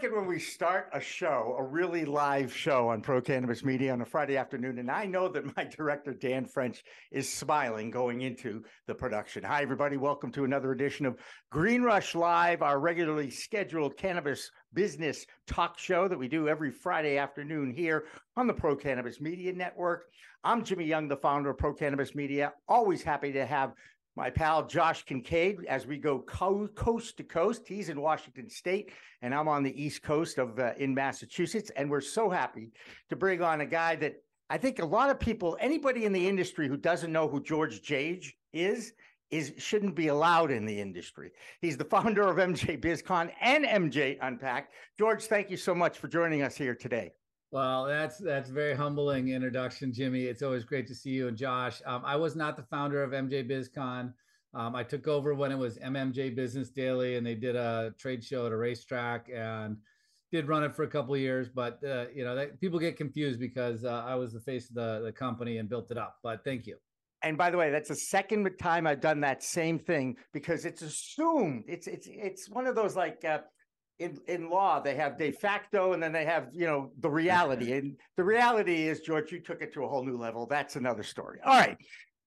Like it when we start a show, a really live show on Pro Cannabis Media on a Friday afternoon. And I know that my director, Dan French, is smiling going into the production. Hi, everybody. Welcome to another edition of Green Rush Live, our regularly scheduled cannabis business talk show that we do every Friday afternoon here on the Pro Cannabis Media Network. I'm Jimmy Young, the founder of Pro Cannabis Media. Always happy to have my pal Josh Kincaid as we go co- coast to coast. He's in Washington State, and I'm on the East Coast of uh, in Massachusetts. And we're so happy to bring on a guy that I think a lot of people, anybody in the industry who doesn't know who George Jage is, is shouldn't be allowed in the industry. He's the founder of MJ BizCon and MJ Unpacked. George, thank you so much for joining us here today. Well, that's that's very humbling introduction, Jimmy. It's always great to see you and Josh. Um, I was not the founder of MJ BizCon. Um, I took over when it was MMJ Business Daily, and they did a trade show at a racetrack and did run it for a couple years. But uh, you know, that, people get confused because uh, I was the face of the the company and built it up. But thank you. And by the way, that's the second time I've done that same thing because it's assumed it's it's it's one of those like. Uh, in, in law they have de facto and then they have you know the reality. And the reality is george you took it to a whole new level. That's another story. All right.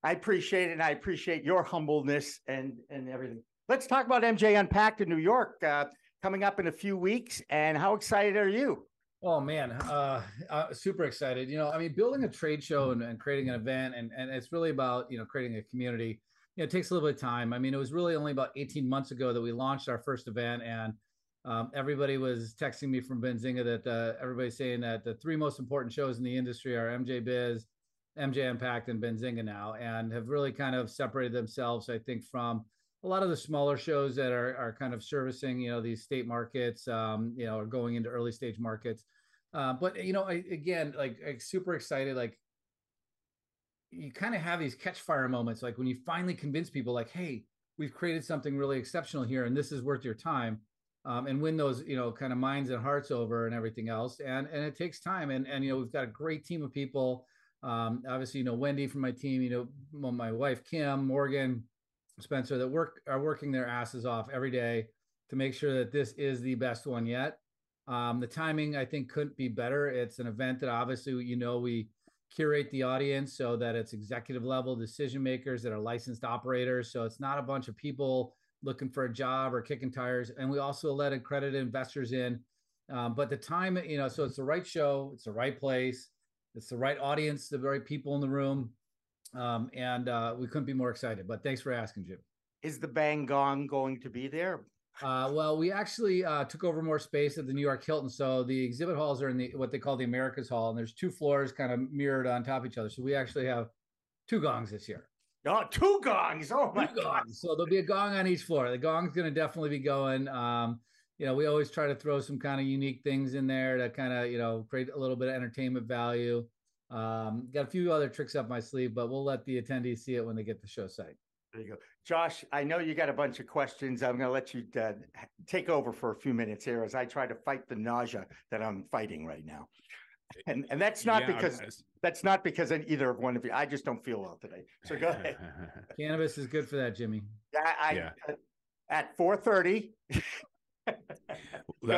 I appreciate it and i appreciate your humbleness and and everything. Let's talk about mj unpacked in new york uh, coming up in a few weeks and how excited are you? Oh man, uh, uh, super excited. You know, I mean, building a trade show and, and creating an event, and, and it's really about you know creating a community. You know, it takes a little bit of time. I mean, it was really only about 18 months ago that we launched our first event, and um, everybody was texting me from Benzinga that uh, everybody's saying that the three most important shows in the industry are MJ Biz, MJ Unpacked, and Benzinga now, and have really kind of separated themselves, I think, from a lot of the smaller shows that are, are kind of servicing, you know, these state markets, um, you know, or going into early stage markets. Uh, but you know, I, again, like, like super excited, like you kind of have these catch fire moments, like when you finally convince people, like, hey, we've created something really exceptional here, and this is worth your time um, and win those you know kind of minds and hearts over and everything else and and it takes time and and you know we've got a great team of people. Um, obviously you know wendy from my team you know my wife kim morgan spencer that work are working their asses off every day to make sure that this is the best one yet. Um, the timing i think couldn't be better. It's an event that obviously you know we curate the audience so that it's executive level decision makers that are licensed operators. So it's not a bunch of people looking for a job or kicking tires. And we also let accredited investors in. Um, but the time, you know, so it's the right show, it's the right place, it's the right audience, the right people in the room. Um, and uh, we couldn't be more excited. But thanks for asking, Jim. Is the Bang Gong going to be there? Uh, well, we actually uh, took over more space at the New York Hilton. So the exhibit halls are in the what they call the Americas Hall, and there's two floors kind of mirrored on top of each other. So we actually have two gongs this year. Oh, two gongs. Oh my two gongs. So there'll be a gong on each floor. The gong's going to definitely be going. Um, you know, we always try to throw some kind of unique things in there to kind of, you know, create a little bit of entertainment value. Um, got a few other tricks up my sleeve, but we'll let the attendees see it when they get the show site. There you go. Josh, I know you got a bunch of questions. I'm going to let you uh, take over for a few minutes here as I try to fight the nausea that I'm fighting right now and and that's not yeah, because that's not because either of one of you. I just don't feel well today. So go ahead. Cannabis is good for that, Jimmy. Yeah, I, yeah. Uh, at four thirty. that's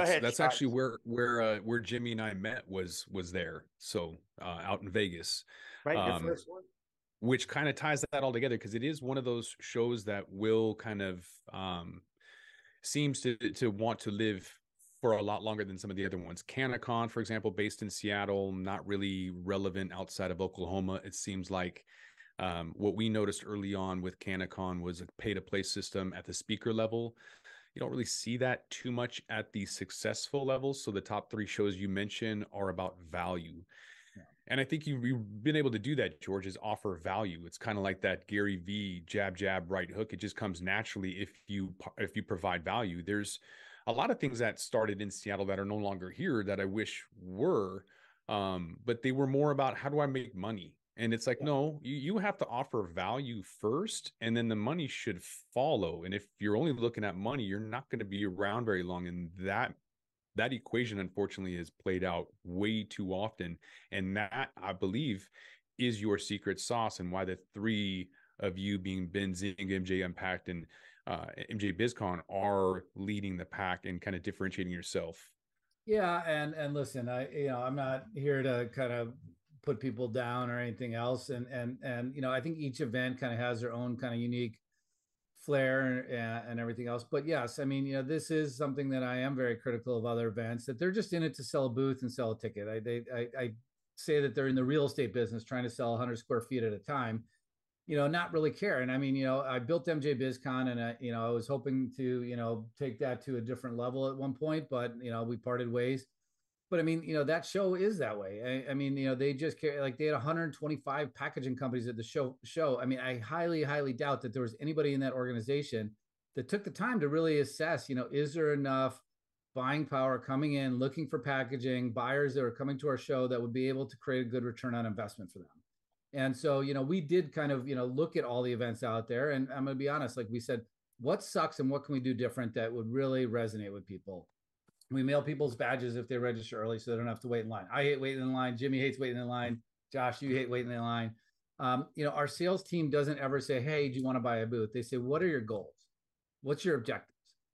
ahead, that's actually where where uh, where Jimmy and I met was was there. So uh, out in Vegas, right? Um, first one. Which kind of ties that all together because it is one of those shows that will kind of um, seems to to want to live for a lot longer than some of the other ones. CannaCon, for example, based in Seattle, not really relevant outside of Oklahoma. It seems like um, what we noticed early on with CannaCon was a pay to play system at the speaker level. You don't really see that too much at the successful levels. So the top three shows you mentioned are about value. And I think you, have been able to do that, George, is offer value. It's kind of like that Gary V jab, jab, right hook. It just comes naturally if you if you provide value. There's a lot of things that started in Seattle that are no longer here that I wish were. Um, but they were more about how do I make money? And it's like, no, you, you have to offer value first, and then the money should follow. And if you're only looking at money, you're not going to be around very long. And that that equation, unfortunately, is played out way too often. And that I believe is your secret sauce and why the three of you being Benzinga, MJ Unpacked, and uh, MJ BizCon are leading the pack and kind of differentiating yourself Yeah, and and listen, I you know I'm not here to kind of put people down or anything else, and and and you know I think each event kind of has their own kind of unique flair and, and everything else. But yes, I mean you know this is something that I am very critical of other events that they're just in it to sell a booth and sell a ticket. I they I, I say that they're in the real estate business trying to sell 100 square feet at a time you know, not really care. And I mean, you know, I built MJ BizCon and I, you know, I was hoping to, you know, take that to a different level at one point, but you know, we parted ways. But I mean, you know, that show is that way. I, I mean, you know, they just care like they had 125 packaging companies at the show show. I mean, I highly, highly doubt that there was anybody in that organization that took the time to really assess, you know, is there enough buying power coming in, looking for packaging, buyers that are coming to our show that would be able to create a good return on investment for them. And so, you know, we did kind of, you know, look at all the events out there. And I'm going to be honest, like we said, what sucks and what can we do different that would really resonate with people? We mail people's badges if they register early so they don't have to wait in line. I hate waiting in line. Jimmy hates waiting in line. Josh, you hate waiting in line. Um, you know, our sales team doesn't ever say, Hey, do you want to buy a booth? They say, What are your goals? What's your objectives?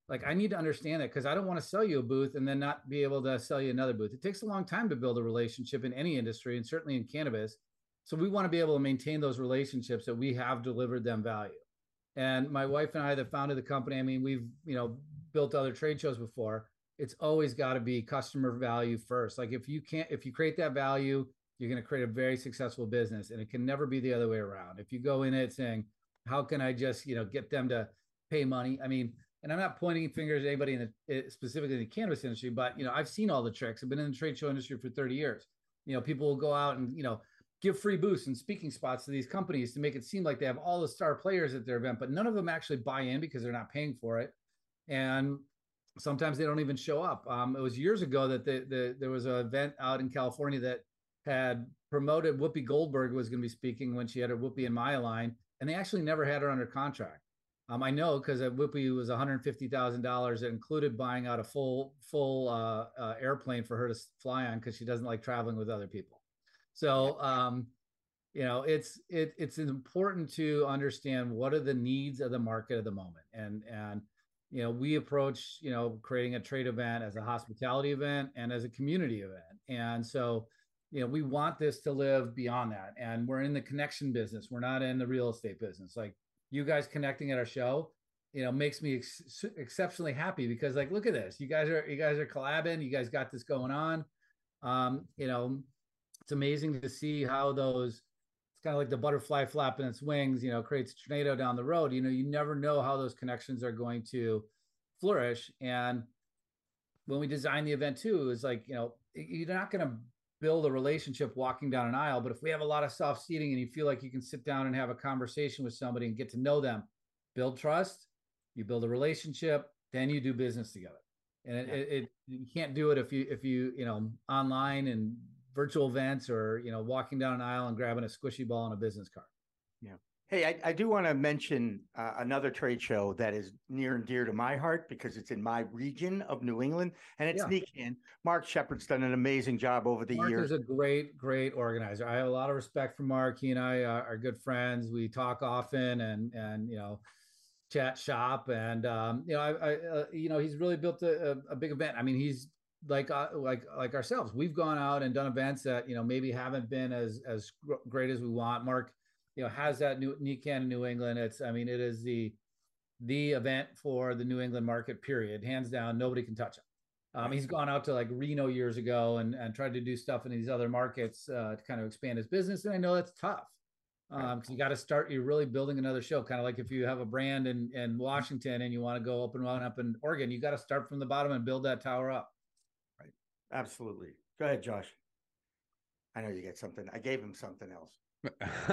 Like, I need to understand that because I don't want to sell you a booth and then not be able to sell you another booth. It takes a long time to build a relationship in any industry and certainly in cannabis so we want to be able to maintain those relationships that we have delivered them value. And my wife and I that founded the company, I mean, we've, you know, built other trade shows before. It's always got to be customer value first. Like if you can't, if you create that value, you're going to create a very successful business and it can never be the other way around. If you go in it saying, how can I just, you know, get them to pay money? I mean, and I'm not pointing fingers at anybody in the eh, specifically in the cannabis industry, but you know, I've seen all the tricks. I've been in the trade show industry for 30 years. You know, people will go out and, you know, give free boosts and speaking spots to these companies to make it seem like they have all the star players at their event, but none of them actually buy in because they're not paying for it. And sometimes they don't even show up. Um, it was years ago that the, the, there was an event out in California that had promoted Whoopi Goldberg was going to be speaking when she had her Whoopi and Maya line, and they actually never had her under contract. Um, I know because Whoopi was one hundred fifty thousand dollars. It included buying out a full full uh, uh, airplane for her to fly on because she doesn't like traveling with other people. So, um, you know, it's it, it's important to understand what are the needs of the market at the moment, and and you know, we approach you know creating a trade event as a hospitality event and as a community event, and so you know we want this to live beyond that. And we're in the connection business. We're not in the real estate business. Like you guys connecting at our show you know makes me ex- exceptionally happy because like look at this. You guys are you guys are collabing. You guys got this going on. Um you know it's amazing to see how those it's kind of like the butterfly flapping its wings you know creates a tornado down the road. You know you never know how those connections are going to flourish. And when we design the event too is like you know you're not going to build a relationship walking down an aisle but if we have a lot of soft seating and you feel like you can sit down and have a conversation with somebody and get to know them build trust you build a relationship then you do business together. And it, yeah. it, it, you can't do it if you if you you know online and virtual events or you know walking down an aisle and grabbing a squishy ball on a business card. Yeah. Hey i, I do want to mention uh, another trade show that is near and dear to my heart because it's in my region of new england and it's yeah. NECANN. marc shepard's done an amazing job over the mark years. is a great great organizer. I have a lot of respect for marc. He and i uh, are good friends. We talk often and and you know chat shop and um, you know I, I uh, you know he's really built a, a, big event. I mean he's like uh, like like ourselves. We've gone out and done events that you know maybe haven't been as as great as we want. Marc you know has that new NECANN in new england. It's i mean it is the the event for the new england market period. Hands down nobody can touch it um, he's gone out to like reno years ago and and tried to do stuff in these other markets uh, to kind of expand his business and i know that's tough. Because um, you got to start you're really building another show. Kind of like if you have a brand in in washington and you want to go open one up in oregon you got to start from the bottom and build that tower up Absolutely. Go ahead, Josh. I know you get something. I gave him something else.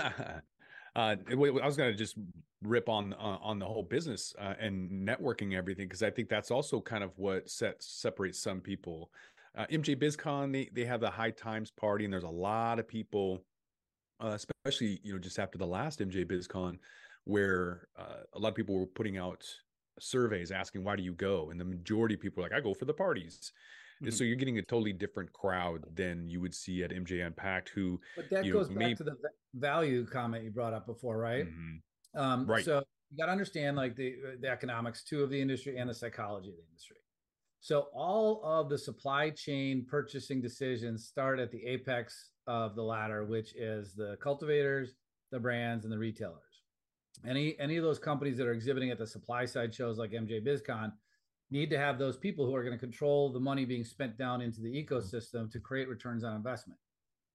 uh, I was going to just rip on uh, on the whole business uh, and networking everything because I think that's also kind of what sets separates some people. Uh, MJ BizCon they they have the high times party and there's a lot of people, uh, especially you know just after the last MJ BizCon, where uh, a lot of people were putting out surveys asking why do you go and the majority of people are like I go for the parties Mm-hmm. So you're getting a totally different crowd than you would see at MJ Unpacked, who. But that goes know, back may... to the value comment you brought up before, right? Mm-hmm. Um, right. So you got to understand like the the economics too of the industry and the psychology of the industry. So all of the supply chain purchasing decisions start at the apex of the ladder, which is the cultivators, the brands, and the retailers. Any any of those companies that are exhibiting at the supply side shows like MJ BizCon need to have those people who are going to control the money being spent down into the mm-hmm. ecosystem to create returns on investment.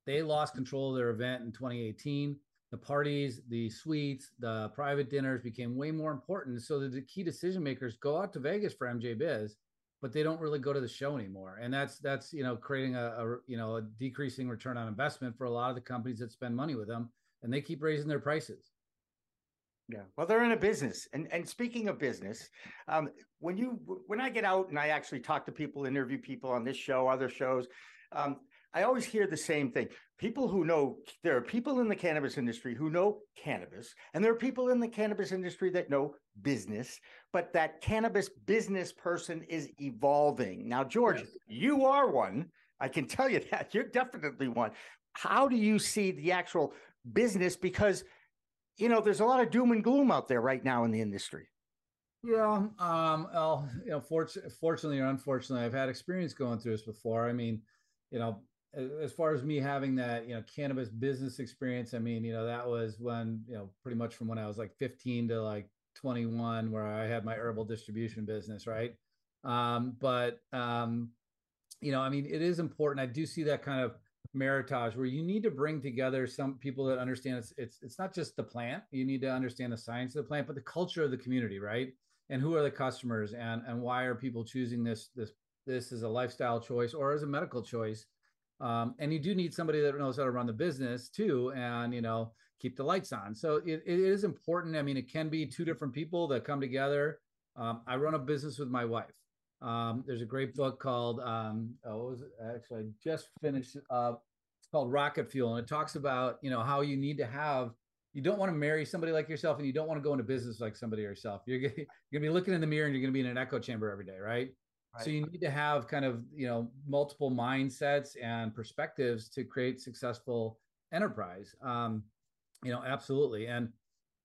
They lost control of their event in 2018. The parties, the suites, the private dinners became way more important. So the key decision makers go out to Vegas for MJ Biz but they don't really go to the show anymore and that's that's you know creating a, a, you know a decreasing return on investment for a lot of the companies that spend money with them and they keep raising their prices yeah well they're in a business and and speaking of business um, when you when i get out and i actually talk to people interview people on this show other shows um, I always hear the same thing. People who know there are people in the cannabis industry who know cannabis, and there are people in the cannabis industry that know business, but that cannabis business person is evolving. Now, George, yes. you are one. I can tell you that. You're definitely one. How do you see the actual business? Because, you know, there's a lot of doom and gloom out there right now in the industry. Yeah. Um, well, you know, fortunately or unfortunately, I've had experience going through this before. I mean, you know, as far as me having that you know cannabis business experience i mean you know that was when you know pretty much from when i was like 15 to like 21 where i had my herbal distribution business right um, but um, you know i mean it is important i do see that kind of meritage where you need to bring together some people that understand it's it's it's not just the plant you need to understand the science of the plant but the culture of the community right and who are the customers and and why are people choosing this this this as a lifestyle choice or as a medical choice um, and you do need somebody that knows how to run the business too, and you know keep the lights on. So it, it is important. I mean, it can be two different people that come together. Um, I run a business with my wife. Um, there's a great book called um, oh, was actually I just finished. Uh, it's called Rocket Fuel, and it talks about you know how you need to have. You don't want to marry somebody like yourself, and you don't want to go into business like somebody yourself. You're gonna, you're gonna be looking in the mirror, and you're gonna be in an echo chamber every day, right? So you need to have kind of you know multiple mindsets and perspectives to create successful enterprise. Um, you know, absolutely, and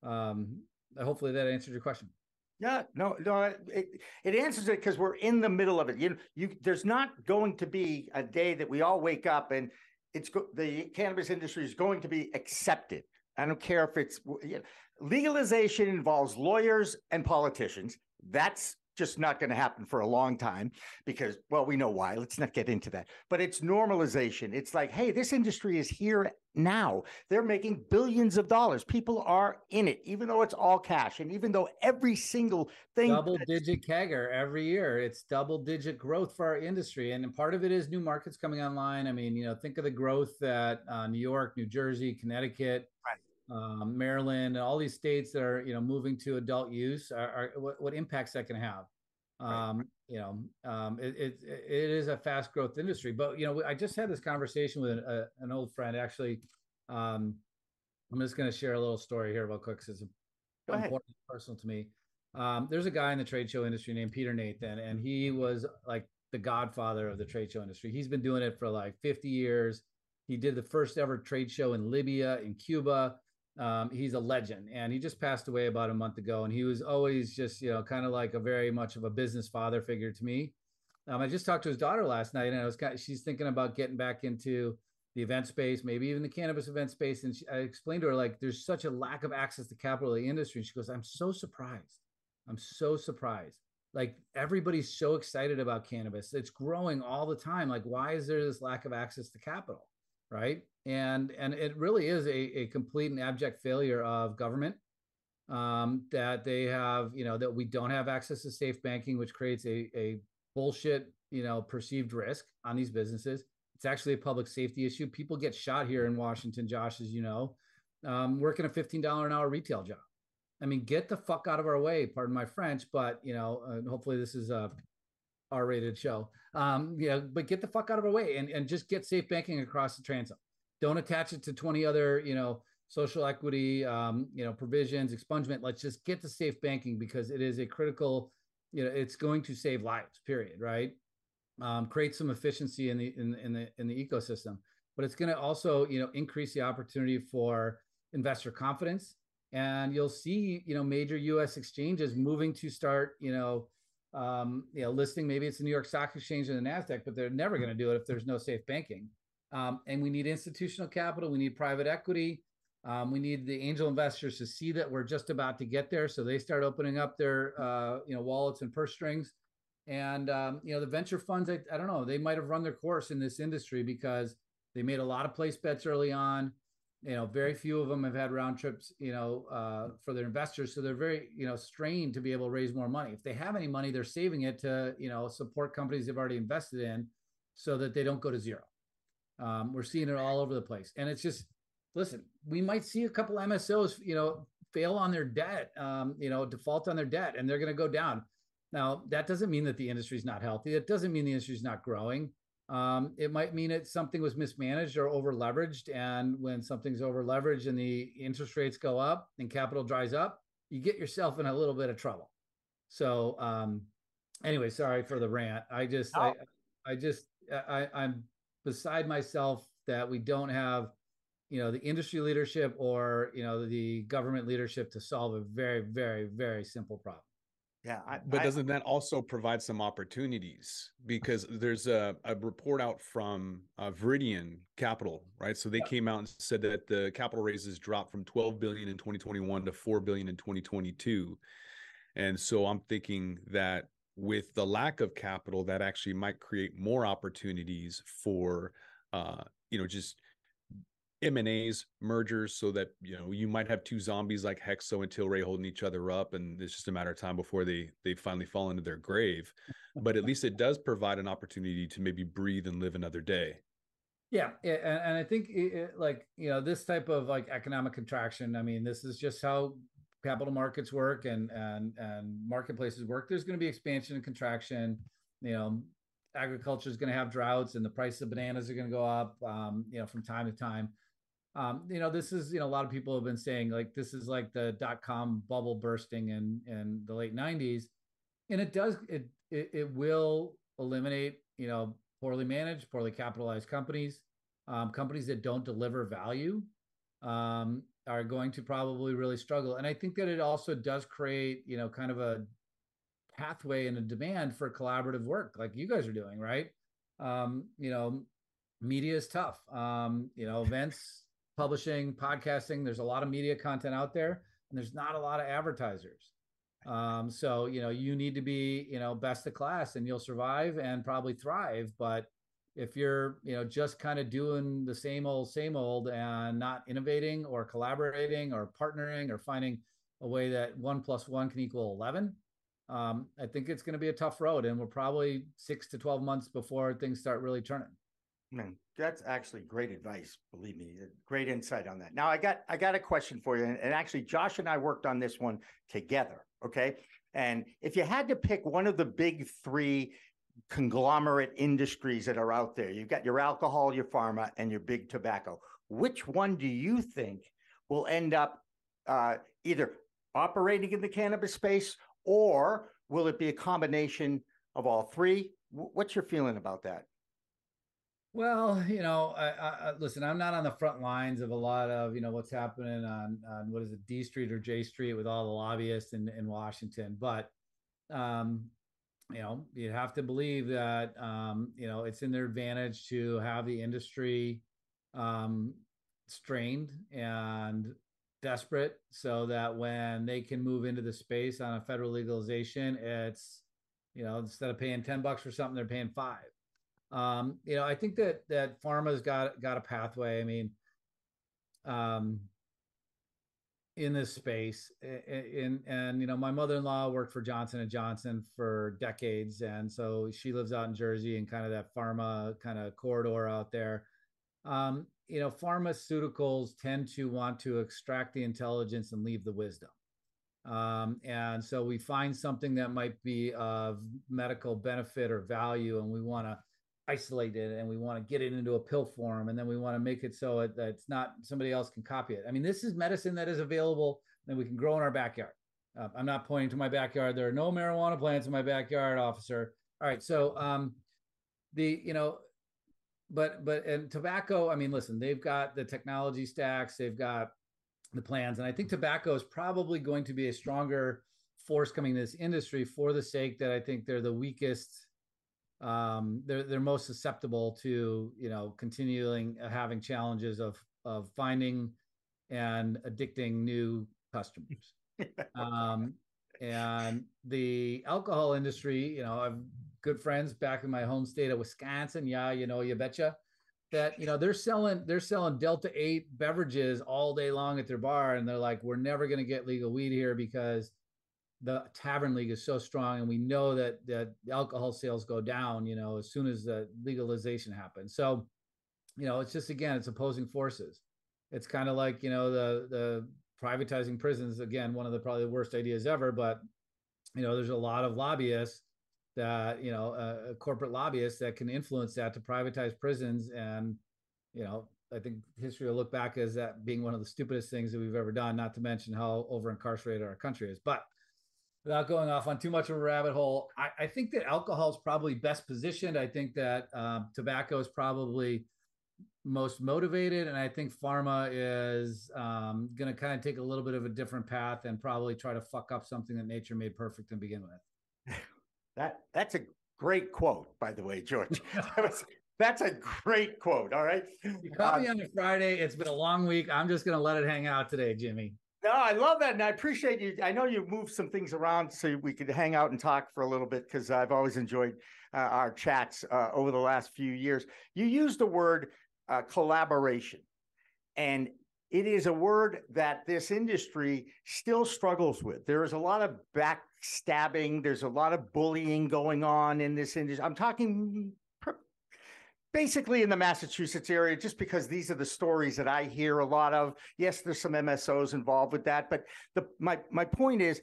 um, hopefully that answered your question. Yeah, no, no, it, it answers it because we're in the middle of it. You, you, there's not going to be a day that we all wake up and it's go, the cannabis industry is going to be accepted. I don't care if it's you know, legalization involves lawyers and politicians. That's just not going to happen for a long time because, well, we know why. Let's not get into that. But it's normalization. It's like, hey, this industry is here now. They're making billions of dollars. People are in it, even though it's all cash. And even though every single thing double digit CAGR every year, it's double digit growth for our industry. And part of it is new markets coming online. I mean, you know, think of the growth that uh, New York, New Jersey, Connecticut, um, Maryland, and all these states that are you know moving to adult use are, are what, what impacts that can have. Um, right. You know, um, it, it, it is a fast growth industry, but you know, I just had this conversation with an, a, an old friend. Actually, um, I'm just going to share a little story here real quick because it's important, personal to me. Um, there's a guy in the trade show industry named Peter Nathan, and he was like the godfather of the trade show industry. He's been doing it for like 50 years. He did the first ever trade show in Libya, in Cuba. Um, he's a legend and he just passed away about a month ago. And he was always just, you know, kind of like a very much of a business father figure to me. Um, I just talked to his daughter last night and I was kind of, she's thinking about getting back into the event space, maybe even the cannabis event space. And she, I explained to her, like, there's such a lack of access to capital in the industry. And she goes, I'm so surprised. I'm so surprised. Like everybody's so excited about cannabis. It's growing all the time. Like, why is there this lack of access to capital? Right? And and it really is a, a complete and abject failure of government um, that they have you know that we don't have access to safe banking which creates a, a bullshit you know perceived risk on these businesses. It's actually a public safety issue. People get shot here in washington josh as you know um, working a $15 an hour retail job. I mean get the fuck out of our way pardon my french but you know uh, hopefully this is a r-rated show um, yeah, but get the fuck out of our way and, and just get safe banking across the transom don't attach it to 20 other, you know, social equity, um, you know, provisions, expungement. Let's just get to safe banking because it is a critical, you know, it's going to save lives. Period. Right. Um, create some efficiency in the in, in the in the ecosystem, but it's going to also, you know, increase the opportunity for investor confidence. And you'll see, you know, major U.S. exchanges moving to start, you know, um, you know, listing. Maybe it's the New York Stock Exchange and the Nasdaq, but they're never going to do it if there's no safe banking. Um, and we need institutional capital. We need private equity. Um, we need the angel investors to see that we're just about to get there, so they start opening up their uh, you know wallets and purse strings. And um, you know the venture funds, I, I don't know, they might have run their course in this industry because they made a lot of place bets early on. You know, very few of them have had round trips, you know, uh, for their investors. So they're very, you know, strained to be able to raise more money. If they have any money, they're saving it to, you know, support companies they've already invested in, so that they don't go to zero. Um, we're seeing it all over the place, and it's just listen, we might see a couple MSOs, you know, fail on their debt, um, you know, default on their debt, and they're going to go down. Now, that doesn't mean that the industry is not healthy. It doesn't mean the industry is not growing. Um, it might mean that something was mismanaged or over leveraged. And when something's over leveraged and the interest rates go up and capital dries up, you get yourself in a little bit of trouble. So, um, anyway, sorry for the rant. I just, oh. I, I just, I, I'm beside myself that we don't have you know the industry leadership or you know the government leadership to solve a very very very simple problem yeah I, but doesn't that also provide some opportunities? Because there's a, a report out from uh, viridian capital right? So they yeah. came out and said that the capital raises dropped from 12 billion in 2021 to 4 billion in 2022 and so i'm thinking that with the lack of capital that actually might create more opportunities for uh, you know just M&As, mergers, so that you know you might have two zombies like Hexo and Tilray holding each other up, and it's just a matter of time before they they finally fall into their grave. But at least it does provide an opportunity to maybe breathe and live another day. Yeah, and, and I think it, like you know this type of like economic contraction. I mean, this is just how capital markets work and and and marketplaces work. There's going to be expansion and contraction. You know, agriculture is going to have droughts, and the price of bananas are going to go up. Um, you know, from time to time um, you know, this is, you know, a lot of people have been saying like this is like the dot com bubble bursting in in the late 90s. And it does it it, it will eliminate, you know, poorly managed, poorly capitalized companies, um, companies that don't deliver value um, are going to probably really struggle. And I think that it also does create, you know, kind of a pathway and a demand for collaborative work like you guys are doing, right? Um, you know, media is tough. Um, you know, events publishing, podcasting. There's a lot of media content out there, and there's not a lot of advertisers. Um, so you know, you need to be you know best of class, and you'll survive and probably thrive. But if you're you know just kind of doing the same old same old and not innovating or collaborating or partnering or finding a way that one plus one can equal 11 um, i think it's going to be a tough road and we're probably six to 12 months before things start really turning Man, that's actually great advice. Believe me, great insight on that. Now, I got I got a question for you, and, and actually, Josh and I worked on this one together. Okay, and if you had to pick one of the big three conglomerate industries that are out there, you've got your alcohol, your pharma, and your big tobacco. Which one do you think will end up uh, either operating in the cannabis space, or will it be a combination of all three? What's your feeling about that? Well, you know, I, I, listen. I'm not on the front lines of a lot of you know what's happening on on what is it D Street or J Street with all the lobbyists in in Washington, but um, you know, you have to believe that um, you know it's in their advantage to have the industry um, strained and desperate, so that when they can move into the space on a federal legalization, it's you know instead of paying ten bucks for something, they're paying five um, you know, I think that that pharma's got got a pathway. I mean, um, in this space, in and you know, my mother-in-law worked for Johnson and Johnson for decades, and so she lives out in Jersey and kind of that pharma kind of corridor out there. Um, you know, pharmaceuticals tend to want to extract the intelligence and leave the wisdom. Um, and so we find something that might be of medical benefit or value, and we want to isolate it and we want to get it into a pill form and then we want to make it so it, that it's not somebody else can copy it. I mean, this is medicine that is available that we can grow in our backyard. Uh, I'm not pointing to my backyard. There are no marijuana plants in my backyard, officer. All right, so um, the you know, but but and tobacco. I mean, listen, they've got the technology stacks, they've got the plans, and I think tobacco is probably going to be a stronger force coming in this industry for the sake that I think they're the weakest. Um, they're they're most susceptible to you know continuing having challenges of of finding and addicting new customers. um, and the alcohol industry, you know, I've good friends back in my home state of Wisconsin. Yeah, you know, you betcha that you know they're selling they're selling delta 8 beverages all day long at their bar and they're like we're never going to get legal weed here because the tavern league is so strong and we know that that alcohol sales go down you know as soon as the legalization happens. So you know it's just again it's opposing forces. It's kind of like you know the the privatizing prisons again one of the probably the worst ideas ever but you know there's a lot of lobbyists that you know a, a corporate lobbyists that can influence that to privatize prisons. And you know i think history will look back as that being one of the stupidest things that we've ever done not to mention how over incarcerated our country is. But without going off on too much of a rabbit hole i, I think that alcohol is probably best positioned i think that um, tobacco is probably most motivated and i think pharma is um, going to kind of take a little bit of a different path and probably try to fuck up something that nature made perfect to begin with that that's a great quote, by the way, George. that's a great quote. All right. You caught uh, me on a Friday. It's been a long week. I'm just gonna let it hang out today, Jimmy. No, I love that, and I appreciate you. I know you moved some things around so we could hang out and talk for a little bit because I've always enjoyed uh, our chats uh, over the last few years. You used the word uh, collaboration, and it is a word that this industry still struggles with. There is a lot of backstabbing, there's a lot of bullying going on in this industry. I'm talking basically in the Massachusetts area, just because these are the stories that I hear a lot of. Yes, there's some MSOs involved with that, but the my my point is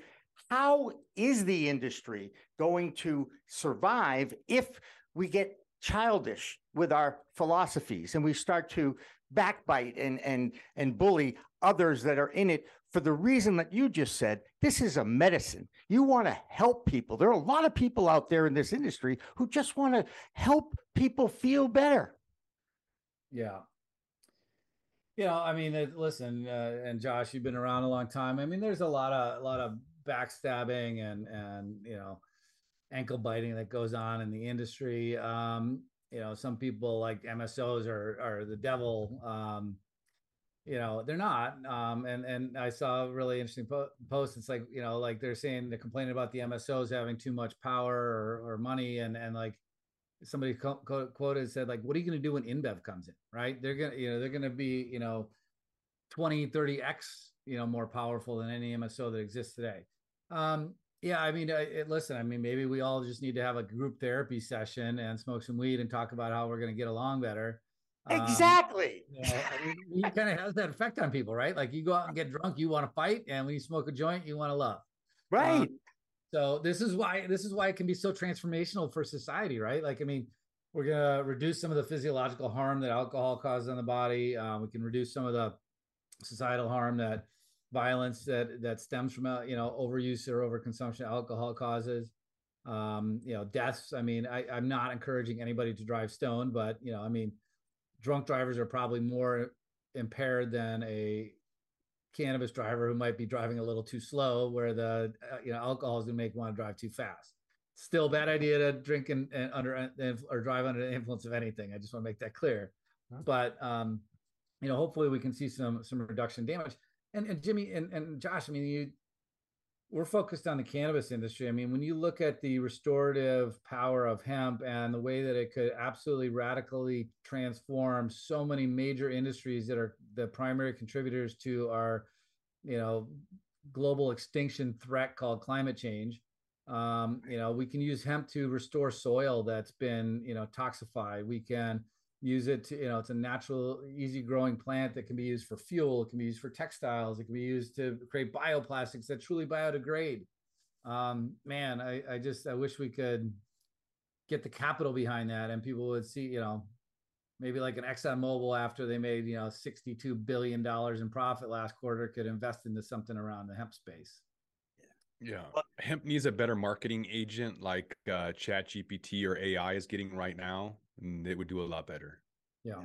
how is the industry going to survive if we get childish with our philosophies and we start to backbite and and and bully others that are in it for the reason that you just said this is a medicine. You want to help people. There are a lot of people out there in this industry who just want to help people feel better. Yeah. You know i mean listen uh, and josh you've been around a long time. I mean there's a lot of a lot of backstabbing and and you know ankle biting that goes on in the industry. Um you know some people like msos are are the devil. Um you know they're not um and and i saw a really interesting po- post it's like you know like they're saying they're complaining about the msos having too much power or, or money and and like somebody co- co- quoted said like what are you going to do when inbev comes in? Right? They're gonna you know they're gonna be you know 20 30x you know more powerful than any mso that exists today. Um yeah, I mean, it, listen, I mean, maybe we all just need to have a group therapy session and smoke some weed and talk about how we're going to get along better. Um, exactly. Um, you know, I mean, it kind of has that effect on people, right? Like you go out and get drunk, you want to fight, and when you smoke a joint, you want to love. Right. Um, so this is why this is why it can be so transformational for society, right? Like, I mean, we're gonna reduce some of the physiological harm that alcohol causes on the body. Um, we can reduce some of the societal harm that violence that that stems from uh, you know overuse or overconsumption of alcohol causes um you know deaths i mean I, i'm not encouraging anybody to drive stone but you know i mean drunk drivers are probably more impaired than a cannabis driver who might be driving a little too slow where the uh, you know alcohol is going to make one drive too fast. Still bad idea to drink and, and under uh, or drive under the influence of anything. I just want to make that clear. But um you know hopefully we can see some some reduction damage. And, and Jimmy and, and Josh, I mean, you we're focused on the cannabis industry. I mean, when you look at the restorative power of hemp and the way that it could absolutely radically transform so many major industries that are the primary contributors to our, you know, global extinction threat called climate change. Um, you know, we can use hemp to restore soil that's been, you know, toxified. We can use it to you know it's a natural easy growing plant that can be used for fuel it can be used for textiles it can be used to create bioplastics that truly biodegrade. Um, man I, I just i wish we could get the capital behind that and people would see you know maybe like an exxon mobil after they made you know 62 billion dollars in profit last quarter could invest into something around the hemp space. Yeah. Hemp needs a better marketing agent like uh, Chat GPT or AI is getting right now and it would do a lot better. Yeah.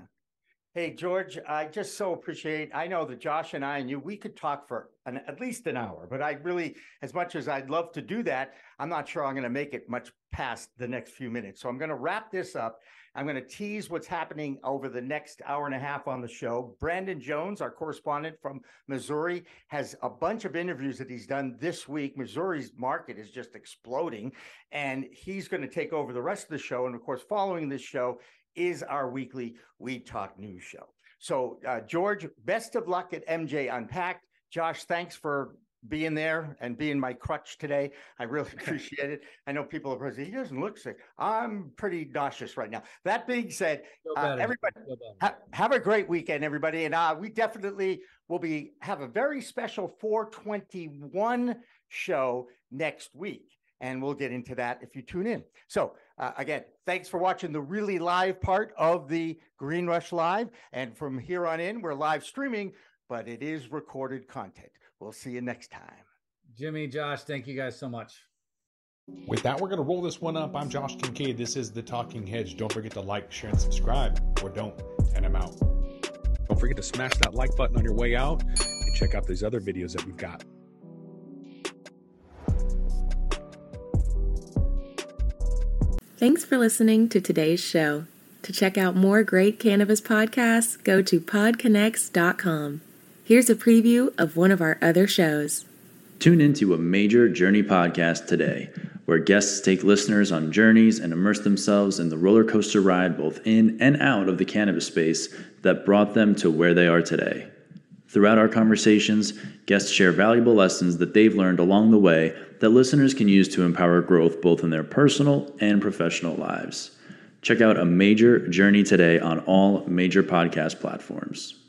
Hey, George, I just so appreciate. I know that Josh and I and you, we could talk for an, at least an hour, but I really, as much as I'd love to do that, I'm not sure I'm going to make it much past the next few minutes. So I'm going to wrap this up. I'm going to tease what's happening over the next hour and a half on the show. Brandon Jones, our correspondent from Missouri, has a bunch of interviews that he's done this week. Missouri's market is just exploding, and he's going to take over the rest of the show. And of course, following this show, is our weekly We Talk News show. So, uh, George, best of luck at MJ Unpacked. Josh, thanks for being there and being my crutch today. I really appreciate it. I know people are saying he doesn't look sick. I'm pretty nauseous right now. That being said, uh, everybody ha- have a great weekend, everybody, and uh, we definitely will be have a very special 421 show next week and we'll get into that if you tune in. So, uh, again, thanks for watching the really live part of the Green Rush Live. And from here on in, we're live streaming, but it is recorded content. We'll see you next time. Jimmy, Josh, thank you guys so much. With that, we're going to roll this one up. I'm Josh Kincaid. This is The Talking Hedge. Don't forget to like, share, and subscribe, or don't, and I'm out. Don't forget to smash that like button on your way out and check out these other videos that we've got. Thanks for listening to today's show. To check out more great cannabis podcasts, go to podconnects.com. Here's a preview of one of our other shows. Tune into a major journey podcast today, where guests take listeners on journeys and immerse themselves in the roller coaster ride both in and out of the cannabis space that brought them to where they are today. Throughout our conversations, guests share valuable lessons that they've learned along the way that listeners can use to empower growth both in their personal and professional lives. Check out a major journey today on all major podcast platforms.